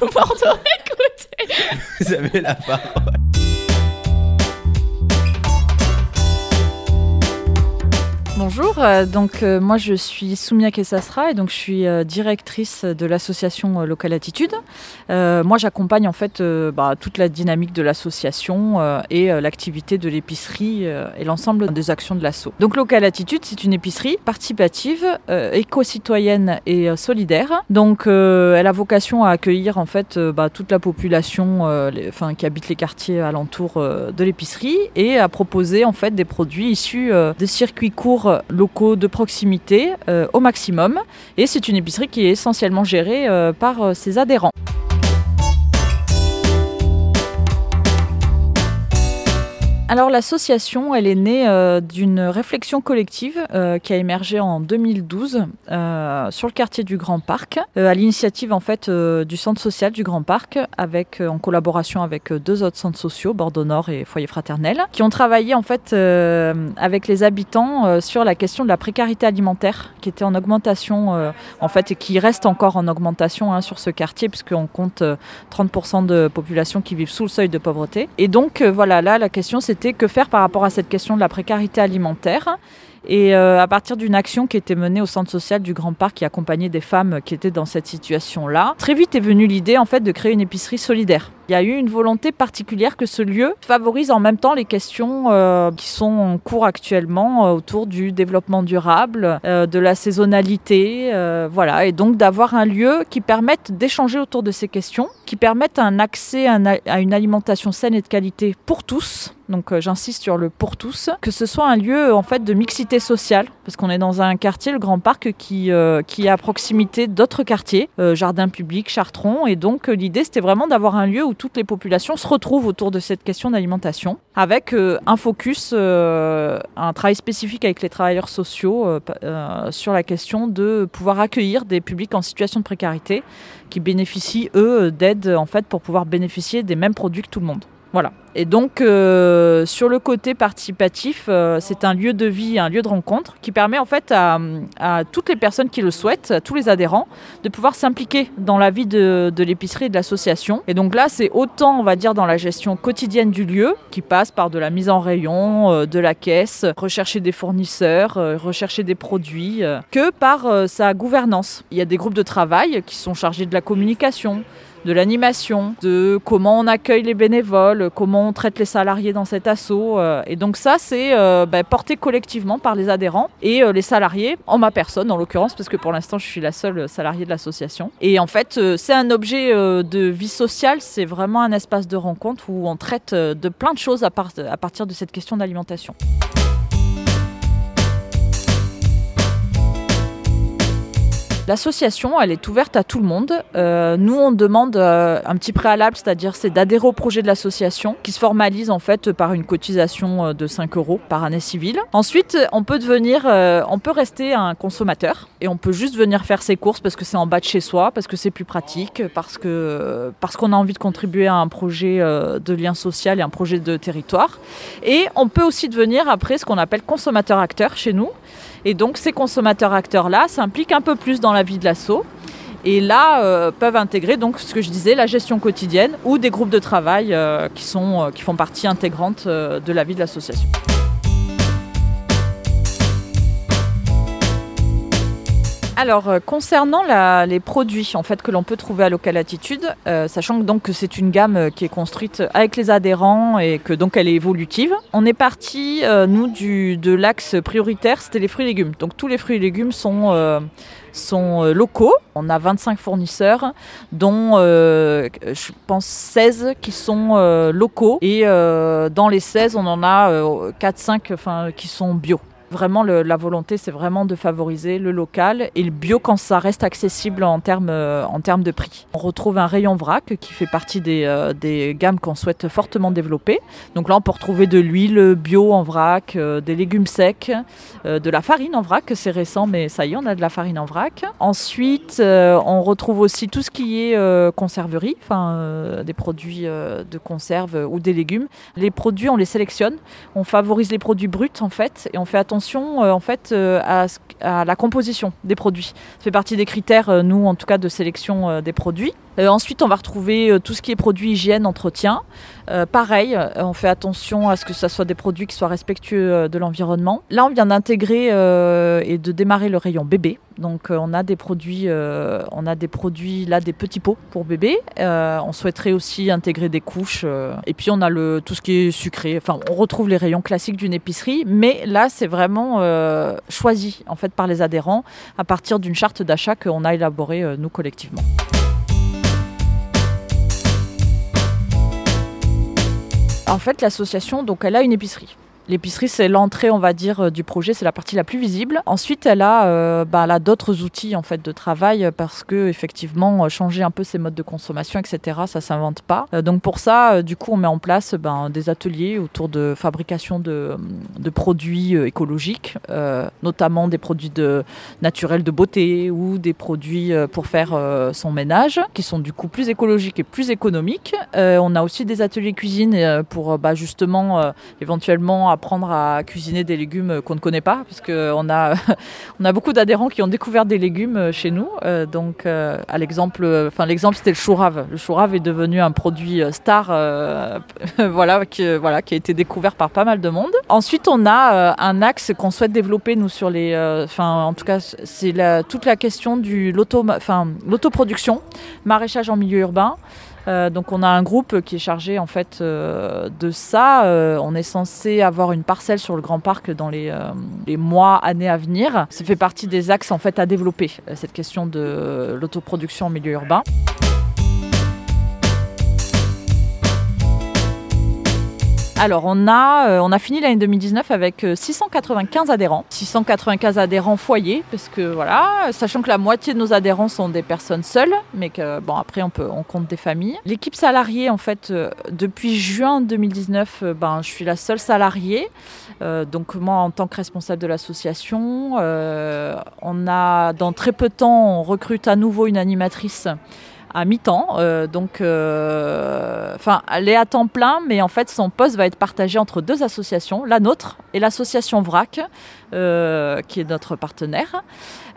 Radio Bordeaux. Écoutez. Vous avez la parole. Bonjour, euh, donc euh, moi je suis Soumia Kessasra et donc je suis euh, directrice de l'association euh, Local Attitude. Moi j'accompagne en fait bah, toute la dynamique de l'association et l'activité de l'épicerie et l'ensemble des actions de l'asso. Donc Local Attitude c'est une épicerie participative, éco-citoyenne et solidaire. Donc elle a vocation à accueillir en fait bah, toute la population enfin, qui habite les quartiers alentours de l'épicerie et à proposer en fait des produits issus de circuits courts locaux de proximité euh, au maximum. Et c'est une épicerie qui est essentiellement gérée euh, par euh, ses adhérents. Alors l'association, elle est née euh, d'une réflexion collective euh, qui a émergé en 2012 euh, sur le quartier du Grand Parc, à l'initiative en fait du centre social du Grand Parc, avec en collaboration avec deux autres centres sociaux, Bordeaux Nord et Foyer Fraternel, qui ont travaillé en fait avec les habitants sur la question de la précarité alimentaire, qui était en augmentation en fait et qui reste encore en augmentation hein, sur ce quartier, puisqu'on compte euh, 30% de population qui vivent sous le seuil de pauvreté. Et donc voilà, là la question que faire par rapport à cette question de la précarité alimentaire. Et euh, à partir d'une action qui était menée au centre social du Grand Parc qui accompagnait des femmes qui étaient dans cette situation-là, très vite est venue l'idée en fait de créer une épicerie solidaire. Il y a eu une volonté particulière que ce lieu favorise en même temps les questions euh, qui sont en cours actuellement euh, autour du développement durable, de la saisonnalité, voilà, et donc d'avoir un lieu qui permette d'échanger autour de ces questions, qui permette un accès à, à une alimentation saine et de qualité pour tous. Donc j'insiste sur le pour tous, que ce soit un lieu en fait de mixité sociale, parce qu'on est dans un quartier, le Grand Parc, qui, euh, qui est à proximité d'autres quartiers, euh, jardin public, Chartron, et donc euh, l'idée c'était vraiment d'avoir un lieu où toutes les populations se retrouvent autour de cette question d'alimentation, avec euh, un focus, un travail spécifique avec les travailleurs sociaux sur la question de pouvoir accueillir des publics en situation de précarité qui bénéficient eux d'aides en fait pour pouvoir bénéficier des mêmes produits que tout le monde. Voilà. Et donc, euh, sur le côté participatif, euh, c'est un lieu de vie, un lieu de rencontre qui permet en fait à, toutes les personnes qui le souhaitent, à tous les adhérents, de pouvoir s'impliquer dans la vie de, l'épicerie et de l'association. Et donc là, c'est autant, on va dire, dans la gestion quotidienne du lieu, qui passe par de la mise en rayon, euh, de la caisse, rechercher des fournisseurs, rechercher des produits, que par sa gouvernance. Il y a des groupes de travail qui sont chargés de la communication, de l'animation, de comment on accueille les bénévoles, comment on traite les salariés dans cet assaut. euh, Et donc ça, c'est euh, bah, porté collectivement par les adhérents et euh, les salariés, en ma personne en l'occurrence, parce que pour l'instant, je suis la seule salariée de l'association. Et en fait, c'est un objet de vie sociale, c'est vraiment un espace de rencontre où on traite de plein de choses à partir de cette question d'alimentation. L'association, elle est ouverte à tout le monde. Euh, nous, on demande euh, un petit préalable, c'est-à-dire c'est d'adhérer au projet de l'association, qui se formalise en fait par une cotisation euh, de 5 euros par année civile. Ensuite, on peut devenir, on peut rester un consommateur et on peut juste venir faire ses courses parce que c'est en bas de chez soi, parce que c'est plus pratique, parce que parce qu'on a envie de contribuer à un projet de lien social et un projet de territoire. Et on peut aussi devenir après ce qu'on appelle consommateur-acteur chez nous. Et donc ces consommateurs-acteurs-là s'impliquent un peu plus dans la vie de l'assaut. Et là, euh, peuvent intégrer donc ce que je disais, la gestion quotidienne ou des groupes de travail euh, qui, euh, qui font partie intégrante de la vie de l'association. Alors, euh, concernant les produits en fait, que l'on peut trouver à Local Attitude, euh, sachant que, donc, c'est une gamme euh, qui est construite avec les adhérents et que donc elle est évolutive, on est parti, nous, du, de l'axe prioritaire, c'était les fruits et légumes. Donc tous les fruits et légumes sont, locaux. On a 25 fournisseurs, dont je pense 16 qui sont locaux. Et dans les 16, on en a euh, 4-5 enfin, qui sont bio. Vraiment, la volonté, c'est vraiment de favoriser le local et le bio quand ça reste accessible en termes, euh, en termes de prix. On retrouve un rayon vrac qui fait partie des, euh, des gammes qu'on souhaite fortement développer. Donc là, on peut retrouver de l'huile bio en vrac, euh, des légumes secs, de la farine en vrac. C'est récent, mais ça y est, on a de la farine en vrac. Ensuite, on retrouve aussi tout ce qui est conserverie, enfin des produits de conserve ou des légumes. Les produits, on les sélectionne. On favorise les produits bruts en fait, et on fait attention euh, en fait euh, à, à la composition des produits. Ça fait partie des critères, euh, nous en tout cas, de sélection des produits. Euh, ensuite, on va retrouver euh, tout ce qui est produits hygiène, entretien. Euh, pareil, on fait attention à ce que ce soit des produits qui soient respectueux de l'environnement. Là, on vient d'intégrer et de démarrer le rayon bébé. Donc, on a des produits, on a des produits là, des petits pots pour bébé. On souhaiterait aussi intégrer des couches. et puis, on a tout ce qui est sucré. Enfin, on retrouve les rayons classiques d'une épicerie, mais là, c'est vraiment choisi en fait par les adhérents à partir d'une charte d'achat qu'on a élaborée nous collectivement. En fait, l'association, donc, elle a une épicerie. L'épicerie, c'est l'entrée, on va dire, euh, du projet, c'est la partie la plus visible. Ensuite, elle a, euh, bah, d'autres outils en fait de travail euh, parce que effectivement, changer un peu ses modes de consommation, etc. Ça s'invente pas. Donc pour ça, du coup, on met en place ben, des ateliers autour de fabrication de, de produits écologiques, notamment des produits de naturels de beauté ou des produits pour faire son ménage, qui sont du coup plus écologiques et plus économiques. On a aussi des ateliers cuisine pour bah, justement éventuellement apprendre à cuisiner des légumes qu'on ne connaît pas, parce qu'on a, on a beaucoup d'adhérents qui ont découvert des légumes euh, chez nous. Euh, donc, euh, à l'exemple, enfin l'exemple c'était le chou rave. Le chou rave est devenu un produit star, voilà, qui, voilà, qui a été découvert par pas mal de monde. Ensuite, on a un axe qu'on souhaite développer nous sur les, enfin en tout cas c'est la- toute la question du l'auto, l'autoproduction, maraîchage en milieu urbain. Euh, donc on a un groupe qui est chargé en fait euh, de ça. Euh, on est censé avoir une parcelle sur le Grand Parc dans les, mois, années à venir. Ça fait partie des axes en fait à développer cette question de l'autoproduction en milieu urbain. Alors, on a, euh, on a fini l'année 2019 avec euh, 695 adhérents. 695 adhérents foyers, parce que voilà, sachant que la moitié de nos adhérents sont des personnes seules, mais que bon, après, on, peut, on compte des familles. L'équipe salariée, en fait, euh, depuis juin 2019, euh, ben, je suis la seule salariée. Euh, donc, moi, en tant que responsable de l'association, euh, on a, dans très peu de temps, on recrute à nouveau une animatrice à mi-temps. Euh, donc, euh, enfin, elle est à temps plein, mais en fait, son poste va être partagé entre deux associations, la nôtre et l'association VRAC, euh, qui est notre partenaire.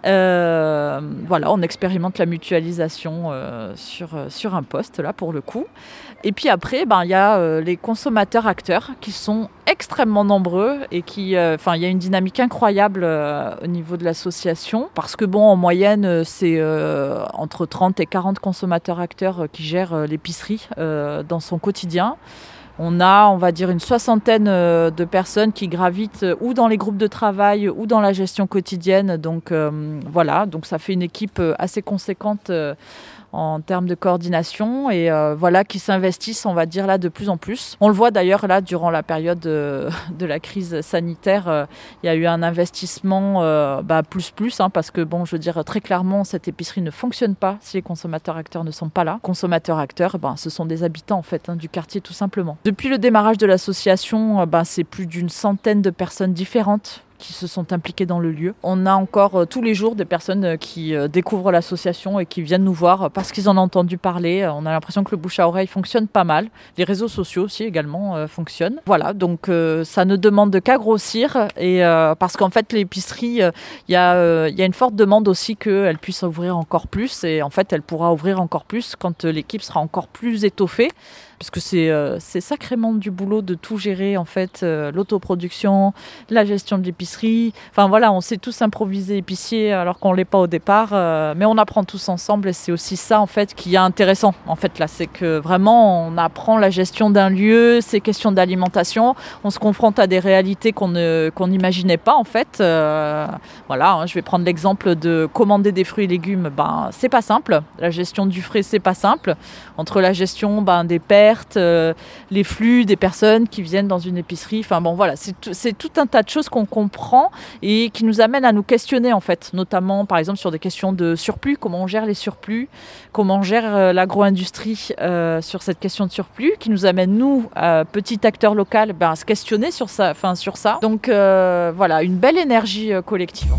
Voilà, on expérimente la mutualisation sur, sur un poste, là, pour le coup. Et puis après, ben, il y a les consommateurs acteurs qui sont extrêmement nombreux et qui, euh, enfin, il y a une dynamique incroyable euh, au niveau de l'association parce que bon, en moyenne, euh, c'est entre 30 et 40 consommateurs acteurs qui gèrent l'épicerie dans son quotidien. On a, on va dire, une soixantaine de personnes qui gravitent ou dans les groupes de travail ou dans la gestion quotidienne. Donc voilà, donc ça fait une équipe assez conséquente en termes de coordination et euh, voilà qui s'investissent, on va dire là de plus en plus. On le voit d'ailleurs là durant la période euh, de la crise sanitaire, euh, il y a eu un investissement bah, plus plus hein, parce que bon, je veux dire très clairement, cette épicerie ne fonctionne pas si les consommateurs acteurs ne sont pas là. Consommateurs acteurs, ben, ce sont des habitants en fait hein, du quartier tout simplement. Depuis le démarrage de l'association, ben, c'est plus d'une centaine de personnes différentes qui se sont impliqués dans le lieu. On a encore euh, tous les jours des personnes euh, qui euh, découvrent l'association et qui viennent nous voir parce qu'ils en ont entendu parler. On a l'impression que le bouche à oreille fonctionne pas mal. Les réseaux sociaux aussi également fonctionnent. Voilà, donc ça ne demande qu'à grossir et parce qu'en fait l'épicerie, il y, a, il y a une forte demande aussi qu'elle puisse ouvrir encore plus et en fait elle pourra ouvrir encore plus quand l'équipe sera encore plus étoffée parce que c'est euh, c'est sacrément du boulot de tout gérer en fait euh, l'autoproduction, la gestion de l'épicerie. Enfin voilà, on sait tous improviser épicier alors qu'on l'est pas au départ, euh, mais on apprend tous ensemble et c'est aussi ça en fait qui est intéressant en fait là, c'est que vraiment on apprend la gestion d'un lieu, ces questions d'alimentation, on se confronte à des réalités qu'on qu'on n'imaginait pas en fait. Voilà, hein, je vais prendre l'exemple de commander des fruits et légumes, ben c'est pas simple. La gestion du frais c'est pas simple. Entre la gestion ben, des euh, les flux des personnes qui viennent dans une épicerie. Enfin bon, voilà, c'est tout, un tas de choses qu'on comprend et qui nous amènent à nous questionner en fait, notamment par exemple sur des questions de surplus, comment on gère les surplus, comment on gère euh, l'agro-industrie euh, sur cette question de surplus, qui nous amène nous, euh, petit acteur local, ben, à se questionner sur ça. Enfin, sur ça. Donc voilà, une belle énergie collective.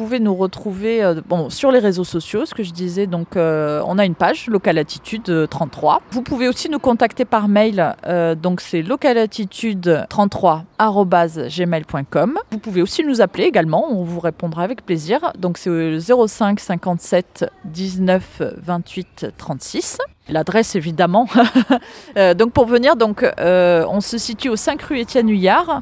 Pouvez nous retrouver euh, bon, sur les réseaux sociaux, ce que je disais. Donc, euh, on a une page, Local Attitude 33. Vous pouvez aussi nous contacter par mail. euh, donc, c'est localattitude33@gmail.com. Vous pouvez aussi nous appeler également. On vous répondra avec plaisir. Donc, c'est au 05 57 19 28 36. L'adresse évidemment. Euh, donc pour venir, donc euh, on se situe au 5 rue Étienne Huyard.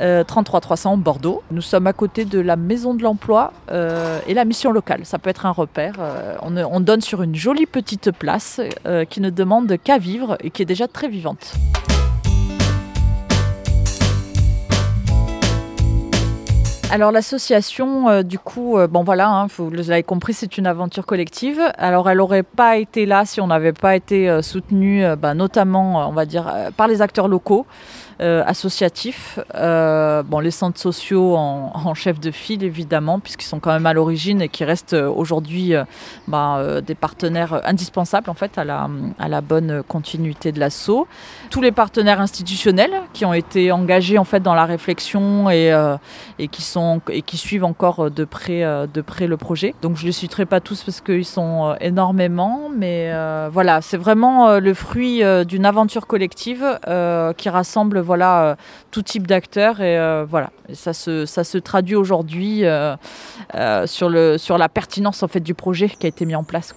Euh, 33 300 Bordeaux. Nous sommes à côté de la maison de l'emploi euh, et la mission locale. Ça peut être un repère. Euh, on, on donne sur une jolie petite place euh, qui ne demande qu'à vivre et qui est déjà très vivante. Alors l'association, du coup, bon voilà, hein, vous l'avez compris, c'est une aventure collective. Alors elle n'aurait pas été là si on n'avait pas été soutenu, bah, notamment, par les acteurs locaux. Euh, associatifs, euh, bon, les centres sociaux en, chef de file évidemment, puisqu'ils sont quand même à l'origine et qui restent euh, aujourd'hui euh, des partenaires indispensables en fait à la, bonne continuité de l'assaut. Tous les partenaires institutionnels qui ont été engagés en fait dans la réflexion et, qui sont et qui suivent encore de près de près le projet. Donc je les citerai pas tous parce qu'ils sont énormément, mais voilà, c'est vraiment le fruit d'une aventure collective qui rassemble voilà euh, tout type d'acteurs et euh, voilà, ça se ça se traduit aujourd'hui euh, sur sur la pertinence en fait du projet qui a été mis en place.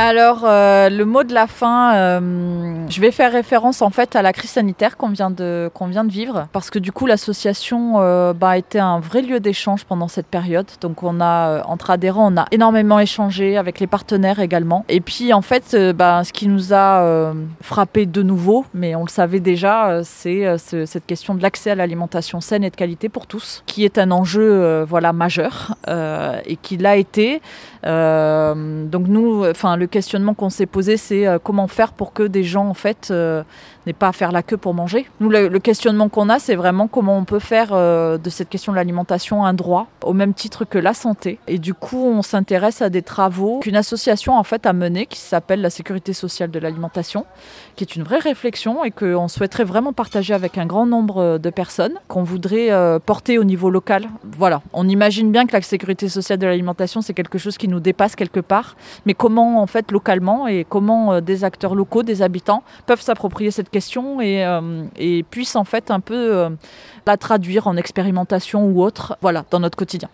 Alors, euh, le mot de la fin, euh, je vais faire référence en fait à la crise sanitaire qu'on vient de vient de vivre, parce que du coup l'association euh, bah, a été un vrai lieu d'échange pendant cette période. Donc, on a entre adhérents, on a énormément échangé avec les partenaires également. Et puis, en fait, bah, ce qui nous a frappé de nouveau, mais on le savait déjà, c'est ce- cette question de l'accès à l'alimentation saine et de qualité pour tous, qui est un enjeu voilà majeur et qui l'a été. Donc nous, enfin le questionnement qu'on s'est posé, c'est euh, comment faire pour que des gens en fait euh, n'aient pas à faire la queue pour manger. Nous, le, questionnement qu'on a, c'est vraiment comment on peut faire euh, de cette question de l'alimentation un droit au même titre que la santé. Et du coup, on s'intéresse à des travaux qu'une association en fait a mené qui s'appelle la sécurité sociale de l'alimentation, qui est une vraie réflexion et qu'on souhaiterait vraiment partager avec un grand nombre de personnes, qu'on voudrait euh, porter au niveau local. Voilà, on imagine bien que la sécurité sociale de l'alimentation, c'est quelque chose qui nous dépasse quelque part, mais comment en fait localement et comment euh, des acteurs locaux, des habitants peuvent s'approprier cette question et, euh, et puissent en fait un peu euh, la traduire en expérimentation ou autre, voilà, dans notre quotidien.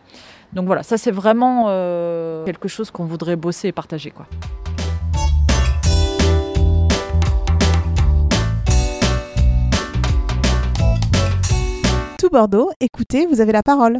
Donc voilà, ça c'est vraiment euh, quelque chose qu'on voudrait bosser et partager quoi. Tout Bordeaux, écoutez, vous avez la parole.